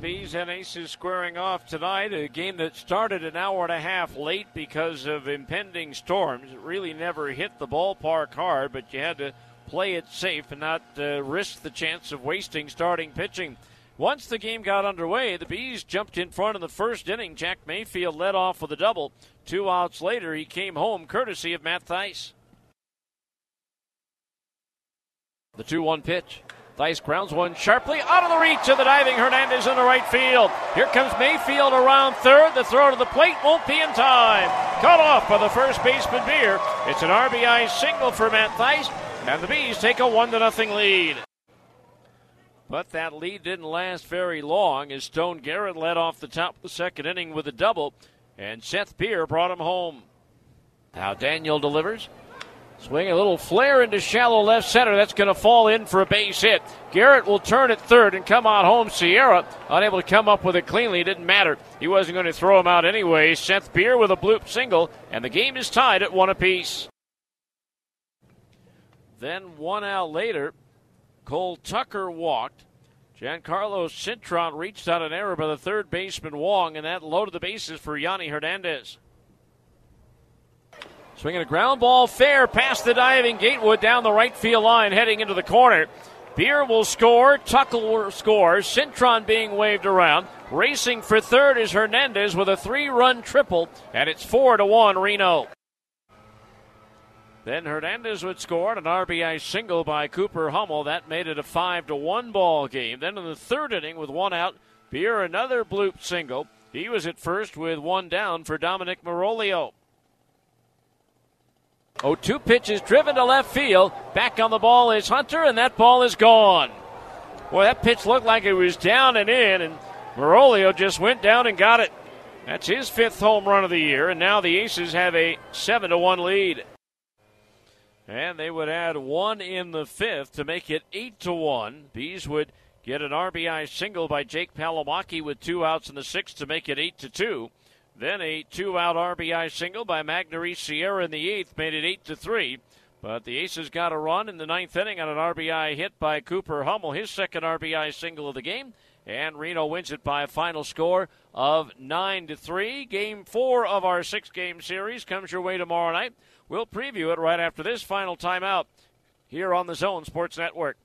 Bees and Aces squaring off tonight. A game that started an hour and a half late because of impending storms. It really never hit the ballpark hard, but you had to play it safe and not uh, risk the chance of wasting starting pitching. Once the game got underway, the Bees jumped in front in the first inning. Jack Mayfield led off with a double. Two outs later, he came home courtesy of Matt Thaiss. The 2 1 pitch. Thaiss grounds one sharply out of the reach of the diving Hernandez in the right field. Here comes Mayfield around third. The throw to the plate won't be in time. Cut off by the first baseman Beer. It's an RBI single for Matt Thaiss, and the Bees take a one to nothing lead. But that lead didn't last very long as Stone Garrett led off the top of the second inning with a double, and Seth Beer brought him home. Now Daniel delivers. Swing a little flare into shallow left center. That's going to fall in for a base hit. Garrett will turn at third and come out home. Sierra unable to come up with it cleanly. Didn't matter. He wasn't going to throw him out anyway. Seth Beer with a bloop single, and the game is tied at one apiece. Then one out later, Cole Tucker walked. Jancarlos Cintron reached out an error by the third baseman Wong, and that loaded the bases for Yonny Hernandez. Swinging a ground ball fair past the diving Gatewood down the right field line, heading into the corner. Beer will score. Tucker will score. Cintron being waved around. Racing for third is Hernandez with a three-run triple, and it's four to one Reno. Then Hernandez would score an RBI single by Cooper Hummel. That made it a five to one ball game. Then in the third inning, with one out, Beer another bloop single. He was at first with one down for Dominic Miroglio. Oh, two pitches driven to left field. Back on the ball is Hunter, and that ball is gone. Boy, that pitch looked like it was down and in, and Miroglio just went down and got it. That's his fifth home run of the year, and now the Aces have a seven to one lead. And they would add one in the fifth to make it eight to one. Bees would get an RBI single by Jake Palomaki with two outs in the sixth to make it eight to two. Then a two-out RBI single by Magneuris Sierra in the eighth made it eight to three. But the Aces got a run in the ninth inning on an RBI hit by Cooper Hummel, his second RBI single of the game, and Reno wins it by a final score of nine to three. Game four of our six-game series comes your way tomorrow night. We'll preview it right after this final timeout here on the Zone Sports Network.